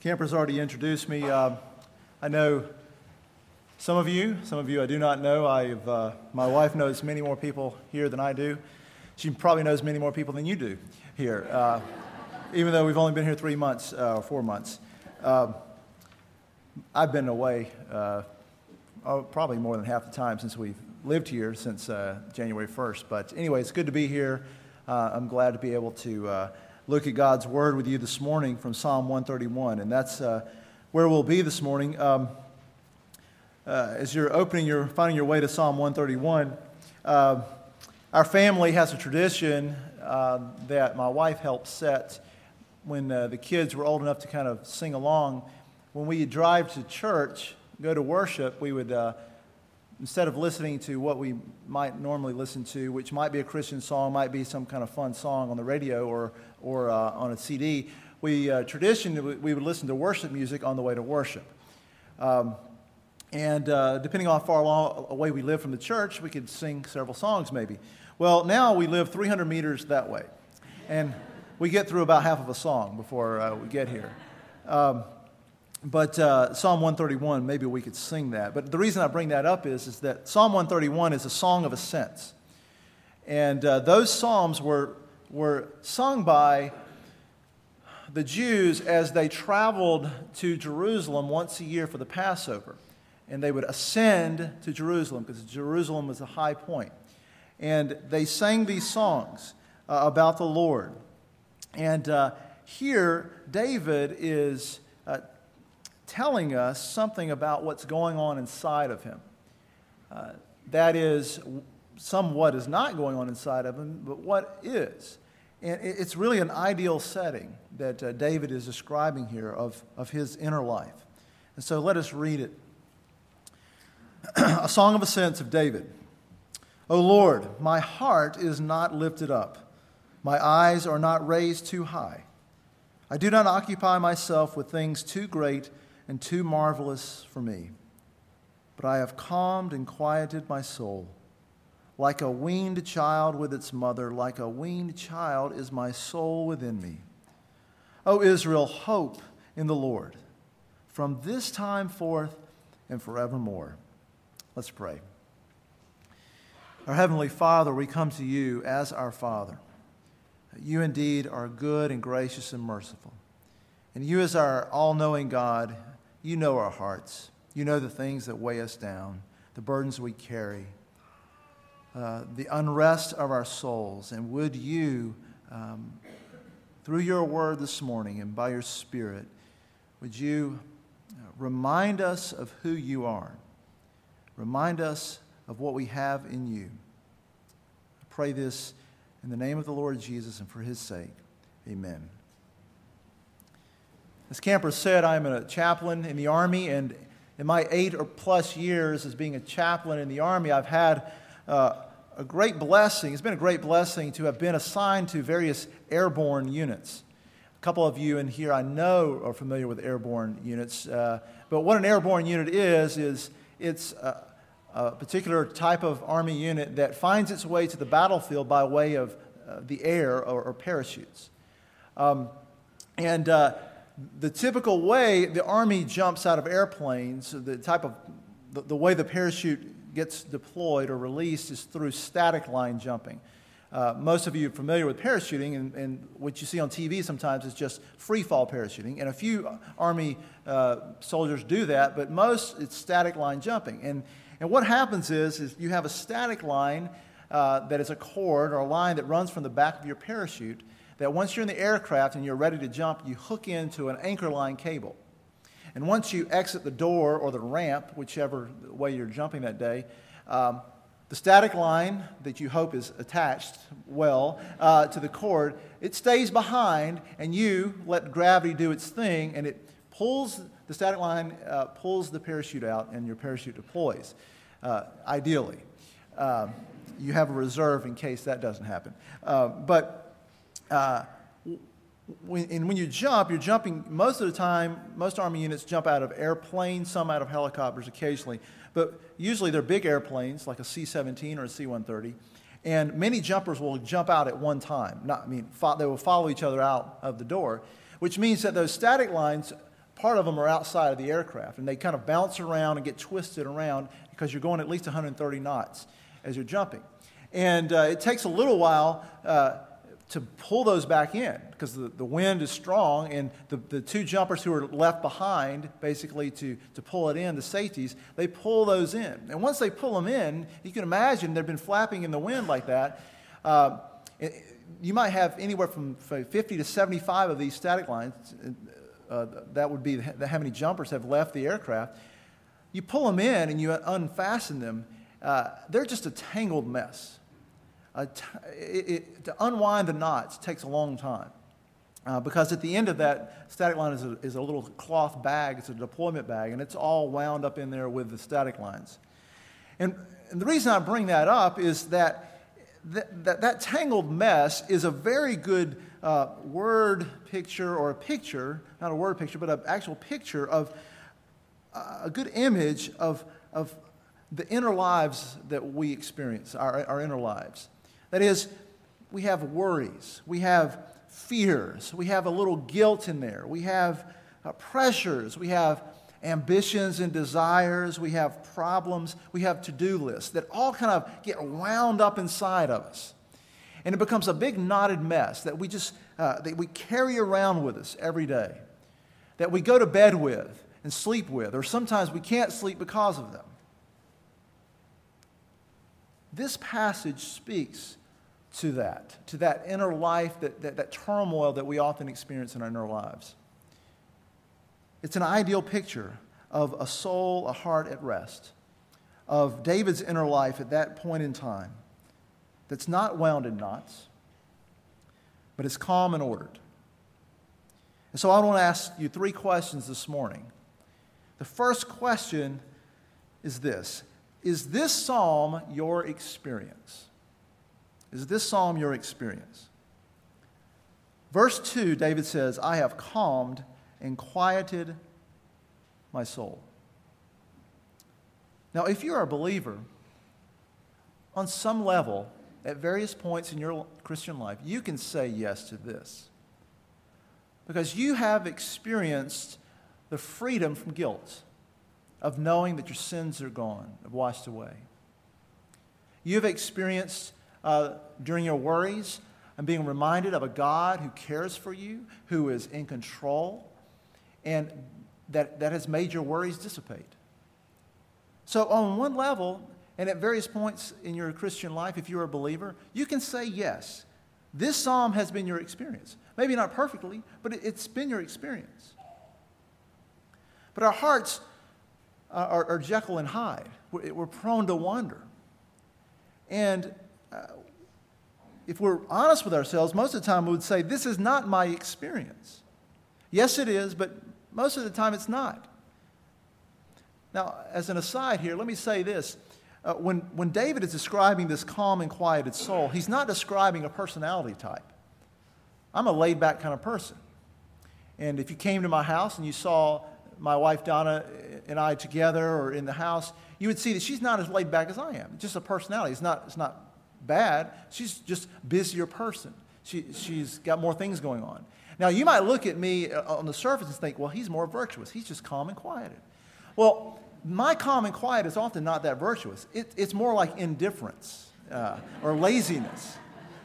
Camper's already introduced me. Uh, I know some of you, some of you I do not know. I've, uh, my wife knows many more people here than I do. She probably knows many more people than you do here, uh, even though we've only been here three months uh, or four months. Um, I've been away uh, oh, probably more than half the time since we've lived here since uh, January 1st. But anyway, it's good to be here. I'm glad to be able to look at God's word with you this morning from Psalm 131. And that's uh, where we'll be this morning. Um, uh, as you're opening, you're finding your way to Psalm 131. Uh, our family has a tradition uh, that my wife helped set when uh, the kids were old enough to kind of sing along. When we drive to church, go to worship, we would uh, instead of listening to what we might normally listen to, which might be a Christian song, might be some kind of fun song on the radio or, or uh, on a CD, we uh, traditionally we would listen to worship music on the way to worship. Um, and uh, depending on how far away we live from the church, we could sing several songs maybe. Well, now we live 300 meters that way. And we get through about half of a song before uh, we get here. Um, but uh, Psalm 131, maybe we could sing that. But the reason I bring that up is, is that Psalm 131 is a song of ascents. And uh, those psalms were, were sung by the Jews as they traveled to Jerusalem once a year for the Passover. And they would ascend to Jerusalem because Jerusalem was a high point. And they sang these songs uh, about the Lord. And uh, here, David is telling us something about what's going on inside of him. Uh, that is, somewhat is not going on inside of him, but what is. And it's really an ideal setting that uh, David is describing here of, of his inner life. And so let us read it. a song of ascents of David. O Lord, my heart is not lifted up, my eyes are not raised too high. I do not occupy myself with things too great and too marvelous for me. But I have calmed and quieted my soul. Like a weaned child with its mother, like a weaned child is my soul within me. O Israel, hope in the Lord from this time forth and forevermore. Let's pray. Our Heavenly Father, we come to you as our Father. You indeed are good and gracious and merciful. And you, as our all knowing God, you know our hearts. You know the things that weigh us down, the burdens we carry, uh, the unrest of our souls. And would you, um, through your word this morning and by your spirit, would you uh, remind us of who you are? Remind us of what we have in you. I pray this in the name of the Lord Jesus and for his sake. Amen. As Camper said, I'm a chaplain in the Army, and in my eight or plus years as being a chaplain in the Army, I've had uh, a great blessing. It's been a great blessing to have been assigned to various airborne units. A couple of you in here I know are familiar with airborne units, uh, but what an airborne unit is, is it's a, a, particular type of Army unit that finds its way to the battlefield by way of uh, the air or, or parachutes. Um, and uh, the typical way the Army jumps out of airplanes, the type of the, the, way the parachute gets deployed or released is through static line jumping. Uh, most of you are familiar with parachuting, and, and, what you see on TV sometimes is just free fall parachuting. And a few Army uh, soldiers do that, but most it's static line jumping. And, and what happens is, is you have a static line uh, that is a cord or a line that runs from the back of your parachute that once you're in the aircraft and you're ready to jump, you hook into an anchor line cable. And once you exit the door or the ramp, whichever way you're jumping that day, um, the static line that you hope is attached well uh, to the cord, it stays behind, and you let gravity do its thing, and it pulls the static line uh, pulls the parachute out, and your parachute deploys. Uh, ideally, um, you have a reserve in case that doesn't happen. Uh, but uh, when, and when you jump, you're jumping most of the time, most Army units jump out of airplanes, some out of helicopters occasionally, but usually they're big airplanes like a C 17 or a C 130. And many jumpers will jump out at one time. Not, I mean, fo- they will follow each other out of the door, which means that those static lines part of them are outside of the aircraft, and they kind of bounce around and get twisted around because you're going at least 130 knots as you're jumping. And uh, it takes a little while uh, to pull those back in because the, the wind is strong, and the, the two jumpers who are left behind, basically to, to pull it in, the safeties, they pull those in. And once they pull them in, you can imagine they've been flapping in the wind like that. Uh, it, you might have anywhere from 50 to 75 of these static lines. Uh, that would be how many jumpers have left the aircraft. You pull them in and you unfasten them, uh, they're just a tangled mess. It, it, to unwind the knots takes a long time. Uh, because at the end of that static line is a, is a little cloth bag, it's a deployment bag, and it's all wound up in there with the static lines. And, and the reason I bring that up is that that, that, that tangled mess is a very good uh, word picture or a picture, not a word picture, but an actual picture of uh, a good image of, of the inner lives that we experience, our, our inner lives. That is, we have worries, we have fears, we have a little guilt in there, we have uh, pressures, we have ambitions and desires, we have problems, we have to do lists that all kind of get wound up inside of us. And it becomes a big knotted mess that we just uh, that we carry around with us every day, that we go to bed with and sleep with, or sometimes we can't sleep because of them. This passage speaks to that, to that inner life, that, that, that turmoil that we often experience in our inner lives. It's an ideal picture of a soul, a heart at rest, of David's inner life at that point in time that's not wound in knots, but is calm and ordered. And so I want to ask you three questions this morning. The first question is this Is this psalm your experience? Is this psalm your experience? Verse 2, David says, I have calmed and quieted my soul. Now, if you're a believer, on some level, at various points in your Christian life, you can say yes to this. Because you have experienced the freedom from guilt of knowing that your sins are gone, washed away. You've experienced uh, during your worries and being reminded of a God who cares for you, who is in control, and that, that has made your worries dissipate. So, on one level, and at various points in your Christian life, if you're a believer, you can say yes. This psalm has been your experience. Maybe not perfectly, but it's been your experience. But our hearts are, are Jekyll and Hyde. We're prone to wander. And uh, if we're honest with ourselves, most of the time we would say, This is not my experience. Yes, it is, but most of the time it's not. Now, as an aside here, let me say this. Uh, when, when David is describing this calm and quieted soul, he's not describing a personality type. I'm a laid back kind of person. And if you came to my house and you saw my wife Donna and I together or in the house, you would see that she's not as laid back as I am. It's just a personality. It's not, it's not bad. She's just busier person. She, she's got more things going on. Now, you might look at me uh, on the surface and think, well, he's more virtuous. He's just calm and quieted. Well, my calm and quiet is often not that virtuous. It, it's more like indifference uh, or laziness.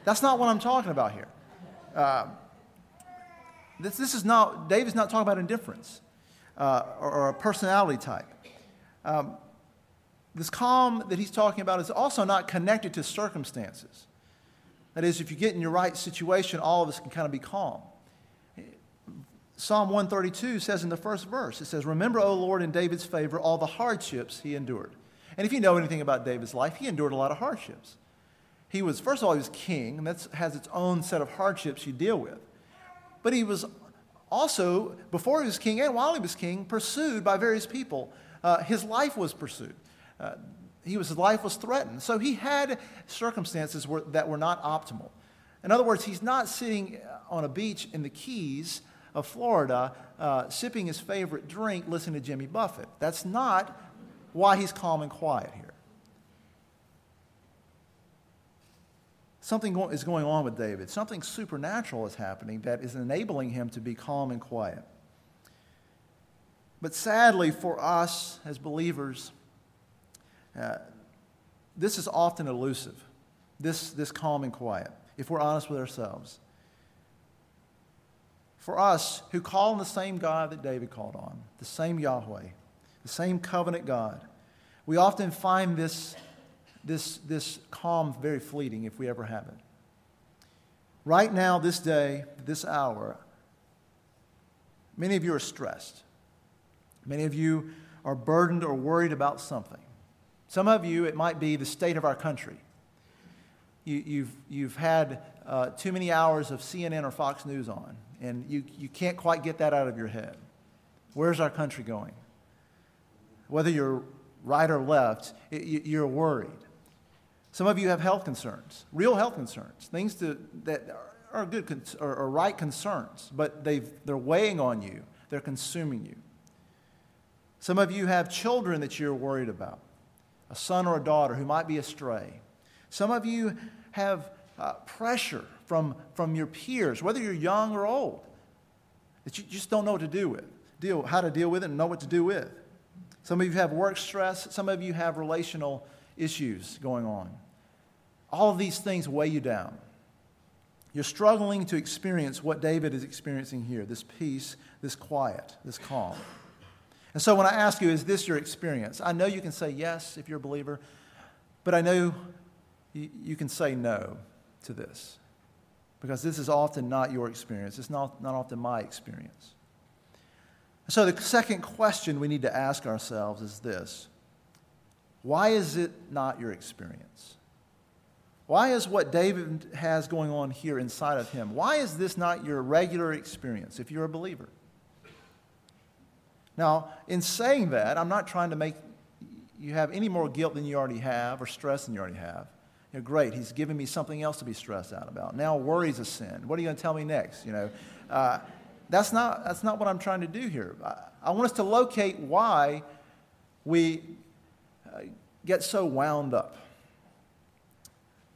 That's not what I'm talking about here. Uh, this, this is not, David's not talking about indifference uh, or, or, a personality type. Um, this calm that he's talking about is also not connected to circumstances. That is, if you get in your right situation, all of us can kind of be calm. Psalm 132 says in the first verse, it says, Remember, O Lord, in David's favor, all the hardships he endured. And if you know anything about David's life, he endured a lot of hardships. He was, first of all, he was king, and that has its own set of hardships you deal with. But he was also, before he was king and while he was king, pursued by various people. Uh, his life was pursued. Uh, he was, his life was threatened. So he had circumstances that were not optimal. In other words, he's not sitting on a beach in the Keys of Florida uh, sipping his favorite drink, listening to Jimmy Buffett. That's not why he's calm and quiet here. Something is going on with David. Something supernatural is happening that is enabling him to be calm and quiet. But sadly, for us as believers, uh, this is often elusive, this, this calm and quiet, if we're honest with ourselves. For us who call on the same God that David called on, the same Yahweh, the same covenant God, we often find this, this, this calm very fleeting if we ever have it. Right now, this day, this hour, many of you are stressed. Many of you are burdened or worried about something. Some of you, it might be the state of our country. You, have you've, you've had uh, too many hours of CNN or Fox News on, and you, you can't quite get that out of your head. Where's our country going? Whether you're right or left, it, you're worried. Some of you have health concerns, real health concerns, things to, that are good or, or right concerns, but they've, they're weighing on you, they're consuming you. Some of you have children that you're worried about, a son or a daughter who might be astray. Some of you have uh, pressure from, from your peers, whether you're young or old, that you just don't know what to do with, deal, how to deal with it and know what to do with. Some of you have work stress, some of you have relational issues going on. All of these things weigh you down. You're struggling to experience what David is experiencing here this peace, this quiet, this calm. And so when I ask you, is this your experience? I know you can say yes if you're a believer, but I know you, can say no to this because this is often not your experience. It's not, not often my experience. So the second question we need to ask ourselves is this Why is it not your experience? Why is what David has going on here inside of him, why is this not your regular experience if you're a believer? Now, in saying that, I'm not trying to make you have any more guilt than you already have or stress than you already have. You know, great, he's given me something else to be stressed out about. Now worry's a sin. What are you going to tell me next? You know, uh, that's, not, that's not what I'm trying to do here. I, I want us to locate why we uh, get so wound up.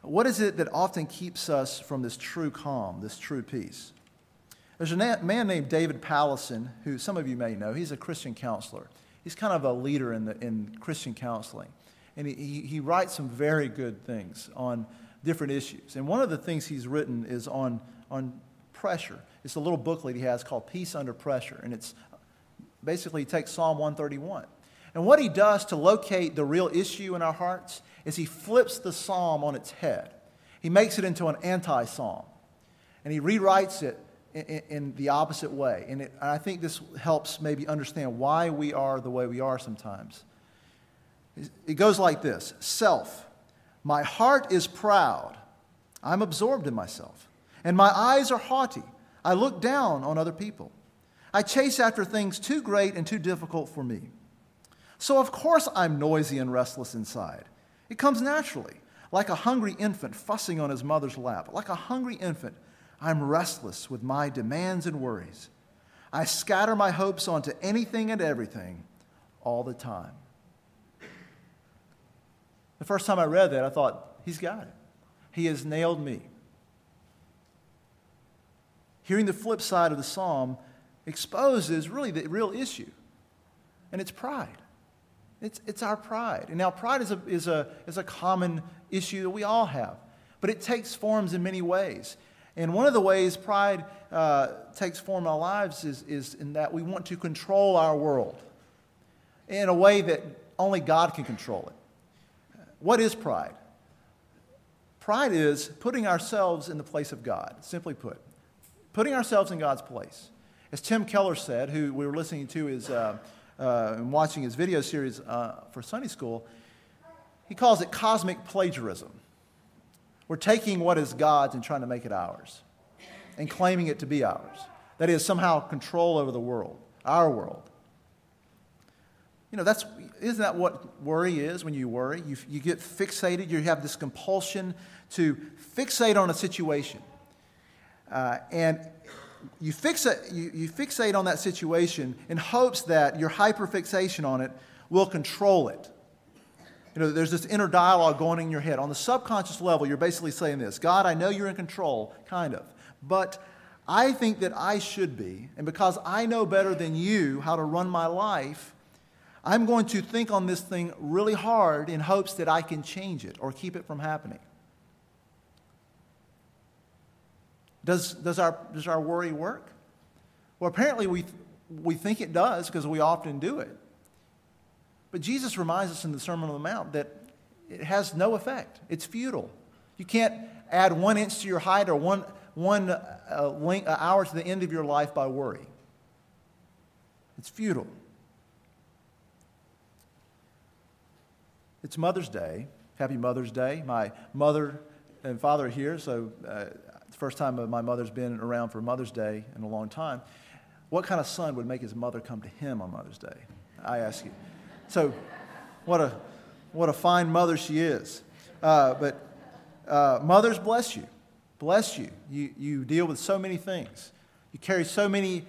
What is it that often keeps us from this true calm, this true peace? There's a man named David Powlison, who some of you may know. He's a Christian counselor. He's kind of a leader in, the, in Christian counseling. And he, he, he writes some very good things on different issues. And one of the things he's written is on, on pressure. It's a little booklet he has called Peace Under Pressure. And it's basically he takes Psalm 131. And what he does to locate the real issue in our hearts is he flips the psalm on its head. He makes it into an anti psalm. And he rewrites it in, in the opposite way. And, it, and I think this helps maybe understand why we are the way we are sometimes. It goes like this Self, my heart is proud. I'm absorbed in myself. And my eyes are haughty. I look down on other people. I chase after things too great and too difficult for me. So, of course, I'm noisy and restless inside. It comes naturally, like a hungry infant fussing on his mother's lap, like a hungry infant I'm restless with my demands and worries. I scatter my hopes onto anything and everything all the time. The first time I read that, I thought, he's got it. He has nailed me. Hearing the flip side of the psalm exposes really the real issue, and it's pride. It's, it's our pride. And now, pride is a, is, a, is a common issue that we all have, but it takes forms in many ways. And one of the ways pride uh, takes form in our lives is, is in that we want to control our world in a way that only God can control it. What is pride? Pride is putting ourselves in the place of God, simply put, putting ourselves in God's place. As Tim Keller said, who we were listening to his, uh, uh, and watching his video series uh, for Sunday school, he calls it cosmic plagiarism. We're taking what is God's and trying to make it ours and claiming it to be ours. That is, somehow control over the world, our world. You know, that's, isn't that what worry is when you worry? You, you get fixated, you have this compulsion to fixate on a situation. Uh, and you, fixate, you, you fixate on that situation in hopes that your hyperfixation on it will control it you know, there's this inner dialogue going in your head. On the subconscious level, you're basically saying this God, I know you're in control, kind of, but I think that I should be, and because I know better than you how to run my life, I'm going to think on this thing really hard in hopes that I can change it or keep it from happening. Does, does, our, does our worry work? Well, apparently we, we think it does because we often do it. But Jesus reminds us in the Sermon on the Mount that it has no effect, it's futile. You can't add one inch to your height or one, one uh, length, uh, hour to the end of your life by worry. It's futile. It's Mother's Day. Happy Mother's Day. My mother and father are here, so uh, the first time my mother's been around for Mother's Day in a long time. What kind of son would make his mother come to him on Mother's Day? I ask you. So, what a, what a fine mother she is. Uh, but uh, mothers, bless you. Bless you. you. You deal with so many things, you carry so many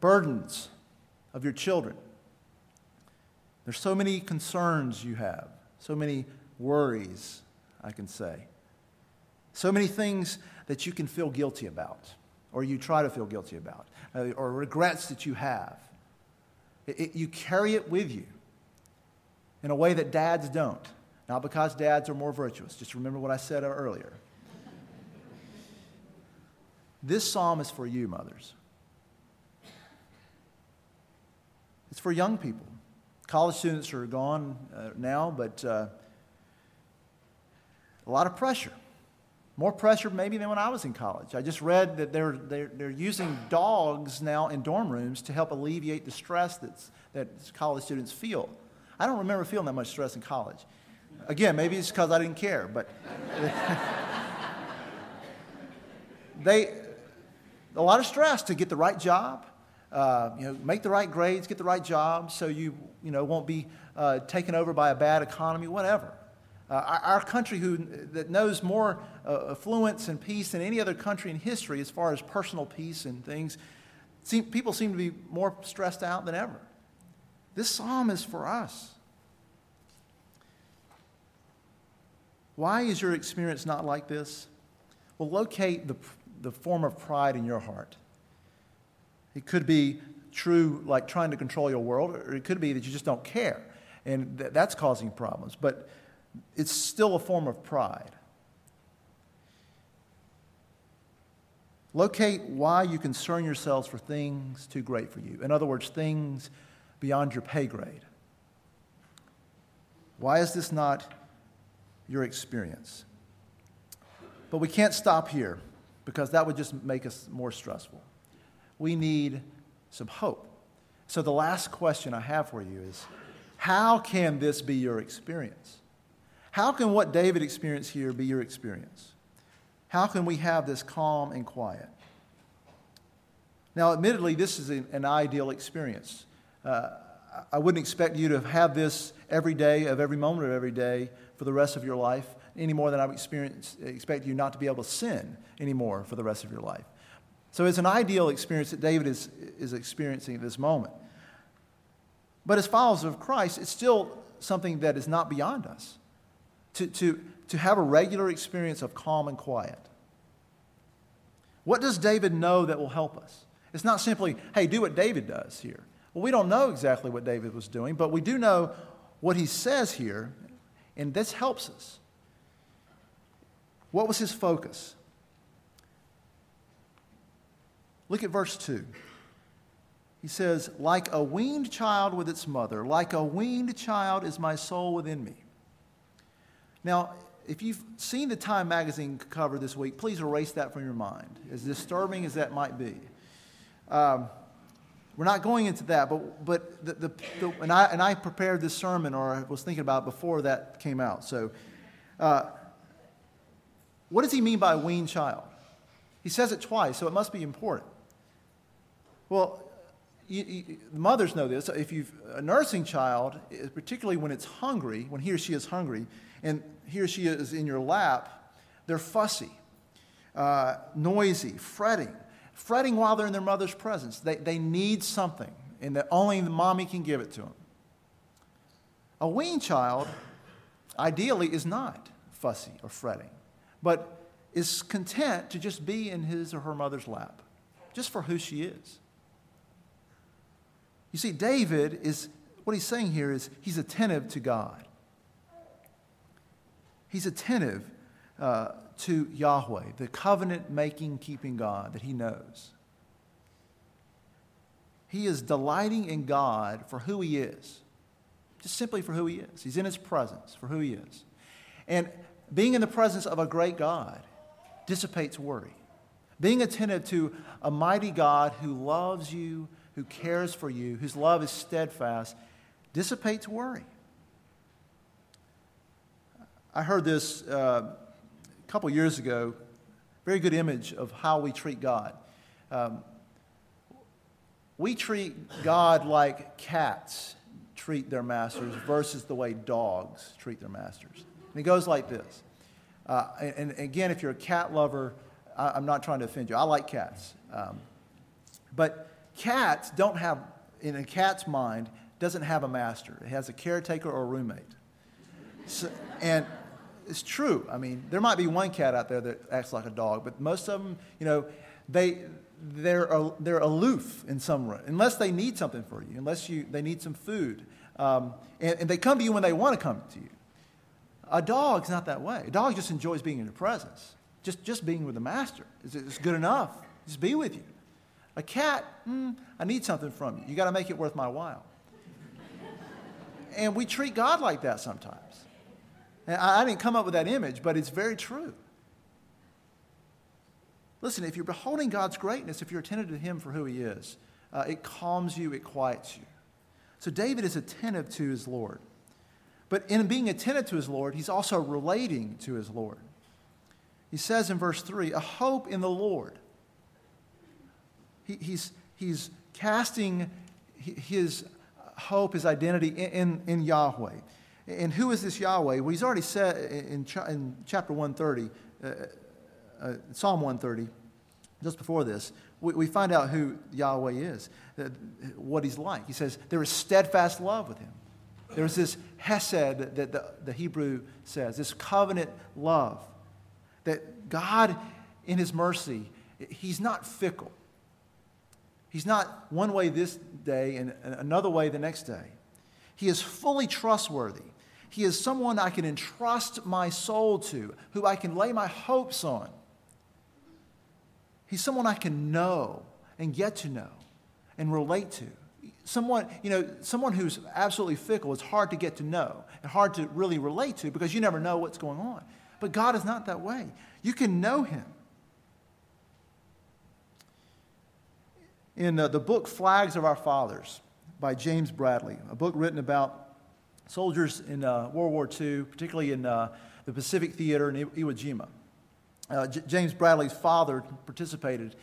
burdens of your children. There's so many concerns you have, so many worries, I can say. So many things that you can feel guilty about, or you try to feel guilty about, uh, or regrets that you have. It, it, you carry it with you in a way that dads don't. Not because dads are more virtuous. Just remember what I said earlier. This psalm is for you, mothers. It's for young people. College students are gone uh, now, but uh, a lot of pressure. More pressure maybe than when I was in college. I just read that they're, they're, they're using dogs now in dorm rooms to help alleviate the stress that's, that college students feel. I don't remember feeling that much stress in college. Again, maybe it's because I didn't care, but they, a lot of stress to get the right job, uh, you know, make the right grades, get the right job so you, you know, won't be uh, taken over by a bad economy, whatever. Uh, our, our, country, who, that knows more uh, affluence and peace than any other country in history as far as personal peace and things, seem, people seem to be more stressed out than ever. This psalm is for us. Why is your experience not like this? Well, locate the, the form of pride in your heart. It could be true, like trying to control your world, or it could be that you just don't care, and th- that's causing problems. But it's still a form of pride. Locate why you concern yourselves for things too great for you. In other words, things beyond your pay grade? Why is this not your experience? But we can't stop here because that would just make us more stressful. We need some hope. So, the last question I have for you is how can this be your experience? How can what David experienced here be your experience? How can we have this calm and quiet? Now, admittedly, this is an ideal experience. Uh, I wouldn't expect you to have this every day of every moment of every day for the rest of your life any more than I would expect you not to be able to sin anymore for the rest of your life. So it's an ideal experience that David is, is experiencing at this moment. But as followers of Christ, it's still something that is not beyond us. To, to, to have a regular experience of calm and quiet. What does David know that will help us? It's not simply, hey, do what David does here. Well, we don't know exactly what David was doing, but we do know what he says here, and this helps us. What was his focus? Look at verse 2. He says, Like a weaned child with its mother, like a weaned child is my soul within me. Now, if you've seen the Time magazine cover this week, please erase that from your mind, as disturbing as that might be. Um, we're not going into that, but, but the, the, the, and, I, and I prepared this sermon, or I was thinking about before that came out. So, uh, what does he mean by weaned child? He says it twice, so it must be important. Well, you, you, mothers know this. If you've a nursing child, particularly when it's hungry, when he or she is hungry, and he or she is in your lap, they're fussy, uh, noisy, fretting fretting while they're in their mother's presence. They, they need something, and that only the mommy can give it to them. A weaned child, ideally, is not fussy or fretting, but is content to just be in his or her mother's lap. just for who she is. You see, David is, what he's saying here is he's attentive to God. He's attentive uh, to Yahweh, the covenant making, keeping God that he knows. He is delighting in God for who he is, just simply for who he is. He's in his presence for who he is. And being in the presence of a great God dissipates worry. Being attentive to a mighty God who loves you, who cares for you, whose love is steadfast, dissipates worry. I heard this uh, a couple years ago, very good image of how we treat God. Um, we treat God like cats treat their masters versus the way dogs treat their masters. And it goes like this. Uh, and, and, again, if you're a cat lover, I, am not trying to offend you. I like cats. Um, but cats don't have, in a cat's mind, doesn't have a master. It has a caretaker or a roommate. So, and it's true. I mean, there might be one cat out there that acts like a dog, but most of them, you know, they, they're, they're aloof in some way, unless they need something for you, unless you, they need some food. Um, and, and, they come to you when they want to come to you. A dog's not that way. A dog just enjoys being in your presence. Just, just being with the master is good enough. Just be with you. A cat, mm, I need something from you. You got to make it worth my while. and we treat God like that sometimes. And I, I didn't come up with that image, but it's very true. Listen, if you're beholding God's greatness, if you're attentive to Him for who He is, uh, it calms you, it quiets you. So David is attentive to his Lord. But in being attentive to his Lord, he's also relating to his Lord. He says in verse 3 a hope in the Lord. He, he's, he's casting his hope, his identity in, in, in Yahweh. And who is this Yahweh? Well, he's already said in, in chapter 130, uh, uh, Psalm 130, just before this, we, we find out who Yahweh is, uh, what he's like. He says, There is steadfast love with him. There's this hesed that the, the Hebrew says, this covenant love. That God, in his mercy, he's not fickle. He's not one way this day and another way the next day. He is fully trustworthy. He is someone I can entrust my soul to, who I can lay my hopes on. He's someone I can know and get to know and relate to. Someone, you know, someone who's absolutely fickle is hard to get to know and hard to really relate to because you never know what's going on. But God is not that way. You can know Him. In uh, the book Flags of Our Fathers by James Bradley, a book written about soldiers in uh, World War II, particularly in uh, the Pacific Theater in Iwo Jima. Uh, J- James Bradley's father participated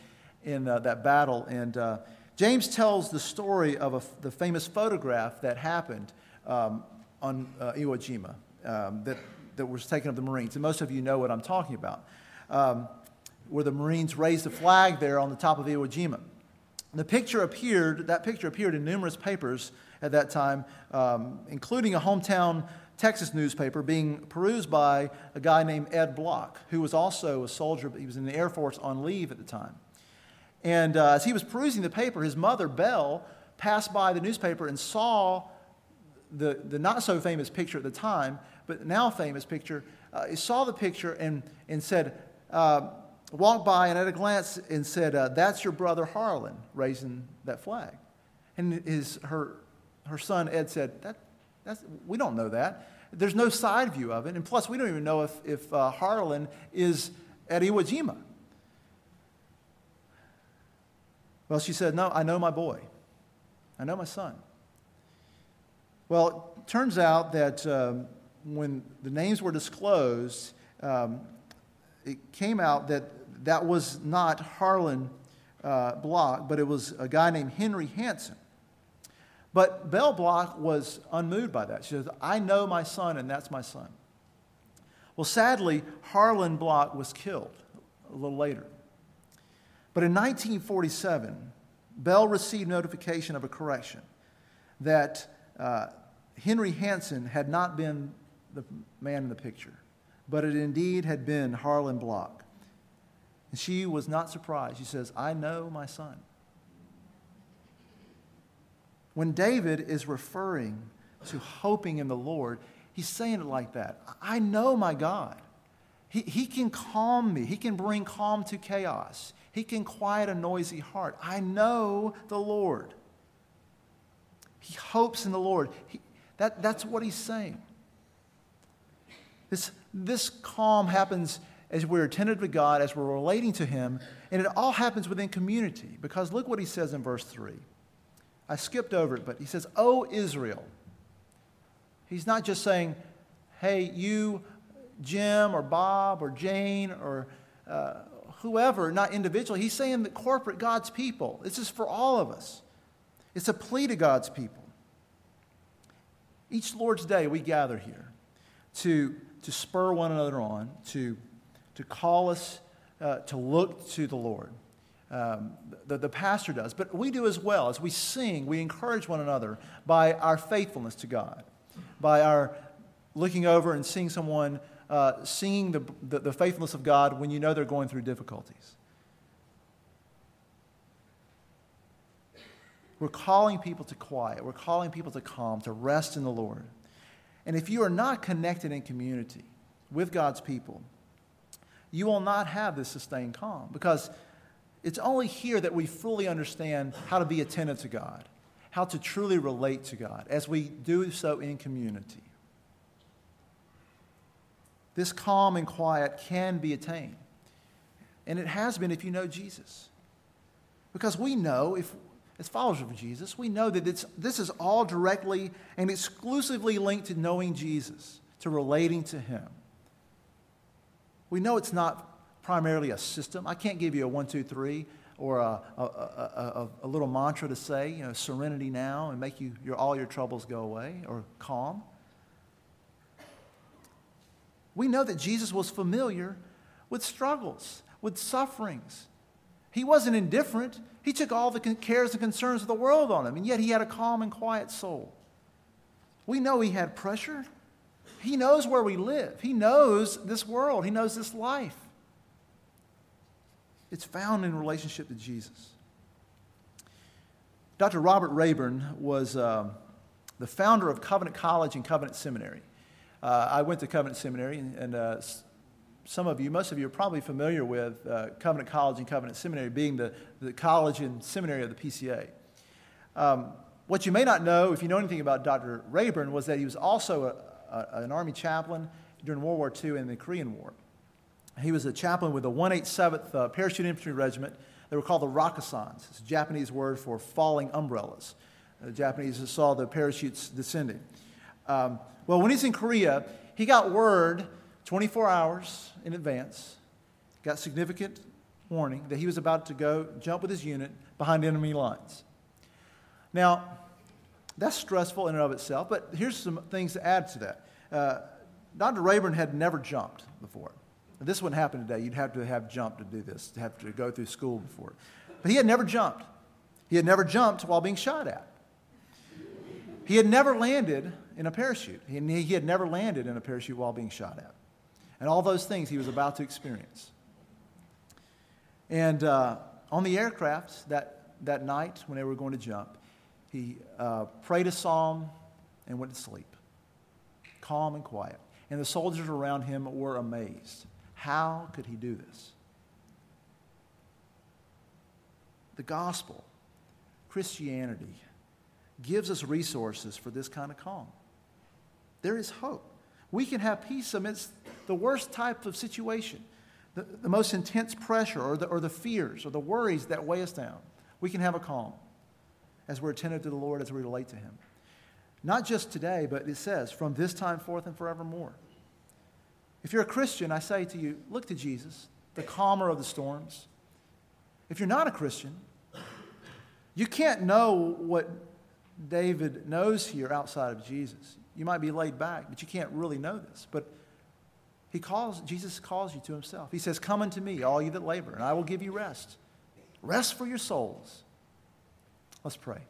in uh, that battle, and uh, James tells the story of the famous photograph that happened um, on uh, Iwo Jima um, that, that was taken of the Marines. And most of you know what I'm talking about, um, where the Marines raised the flag there on the top of Iwo Jima. The picture appeared, that picture appeared in numerous papers at that time, um, including a hometown Texas newspaper being perused by a guy named Ed Block, who was also a soldier, but he was in the Air Force on leave at the time. And uh, as he was perusing the paper, his mother, Belle, passed by the newspaper and saw the, the not so famous picture at the time, but now famous picture. Uh, saw the picture and, and said, uh, walked by and at a glance and said, uh, That's your brother Harlon raising that flag. And his, her, her son Ed said, that, that's, We don't know that. There's no side view of it. And plus, we don't even know if, if uh, Harlon is at Iwo Jima. Well, she said, No, I know my boy. I know my son. Well, it turns out that um, when the names were disclosed, um, it came out that that was not Harlon uh, Block, but it was a guy named Henry Hansen. But Belle Block was unmoved by that. She says, I know my son, and that's my son. Well, sadly, Harlon Block was killed a little later. But in 1947, Belle received notification of a correction that uh, Henry Hansen had not been the man in the picture, but it indeed had been Harlon Block. And she was not surprised. She says, I know my son. When David is referring to hoping in the Lord, he's saying it like that I know my God. He, he can calm me, He can bring calm to chaos, He can quiet a noisy heart. I know the Lord. He hopes in the Lord. He, that, that's what he's saying. This, this calm happens as we're attentive to God, as we're relating to Him, and it all happens within community. Because look what he says in verse 3. I skipped over it, but he says, Oh, Israel. He's not just saying, Hey, you, Jim or Bob or Jane or uh, whoever, not individually. He's saying that corporate God's people. This is for all of us. It's a plea to God's people. Each Lord's Day, we gather here to, to spur one another on, to, to call us uh, to look to the Lord. Um, the, the pastor does, but we do as well. As we sing, we encourage one another by our faithfulness to God, by our looking over and seeing someone uh, the, the, the faithfulness of God when you know they're going through difficulties. We're calling people to quiet. We're calling people to calm, to rest in the Lord. And if you are not connected in community with God's people, you will not have this sustained calm because it's only here that we fully understand how to be attentive to God, how to truly relate to God as we do so in community. This calm and quiet can be attained. And it has been if you know Jesus. Because we know, if, as followers of Jesus, we know that this is all directly and exclusively linked to knowing Jesus, to relating to Him. We know it's not primarily a system. I can't give you a one, two, three or a, a, a, a, little mantra to say, you know, serenity now and make you, your, all your troubles go away or calm. We know that Jesus was familiar with struggles, with sufferings. He wasn't indifferent. He took all the cares and concerns of the world on him, and yet he had a calm and quiet soul. We know he had pressure. He knows where we live, he knows this world, he knows this life. It's found in relationship to Jesus. Dr. Robert Rayburn was uh, the founder of Covenant College and Covenant Seminary. Uh, I went to Covenant Seminary, and, and uh, some of you, most of you, are probably familiar with uh, Covenant College and Covenant Seminary being the, the college and seminary of the PCA. Um, what you may not know, if you know anything about Dr. Rayburn, was that he was also a, a, an Army chaplain during World War II and the Korean War. He was a chaplain with the 187th uh, Parachute Infantry Regiment. They were called the Rakkasans. It's a Japanese word for falling umbrellas. The Japanese saw the parachutes descending. Um, well, when he's in Korea, he got word 24 hours in advance, got significant warning that he was about to go jump with his unit behind enemy lines. Now, that's stressful in and of itself, but here's some things to add to that. Uh, Dr. Rayburn had never jumped before. This wouldn't happen today. You'd have to have jumped to do this, to have to go through school before. But he had never jumped. He had never jumped while being shot at. He had never landed in a parachute. He, had never landed in a parachute while being shot at. And all those things he was about to experience. And uh, on the aircraft that, that night when they were going to jump, he uh, prayed a psalm and went to sleep, calm and quiet. And the soldiers around him were amazed. How could he do this? The gospel, Christianity, gives us resources for this kind of calm. There is hope. We can have peace amidst the worst type of situation, the, the most intense pressure or the, or the fears or the worries that weigh us down. We can have a calm as we're attentive to the Lord, as we relate to Him. Not just today, but it says, from this time forth and forevermore. If you're a Christian, I say to you, look to Jesus, the calmer of the storms. If you're not a Christian, you can't know what David knows here outside of Jesus. You might be laid back, but you can't really know this. But he calls, Jesus calls you to himself. He says, Come unto me, all you that labor, and I will give you rest. Rest for your souls. Let's pray.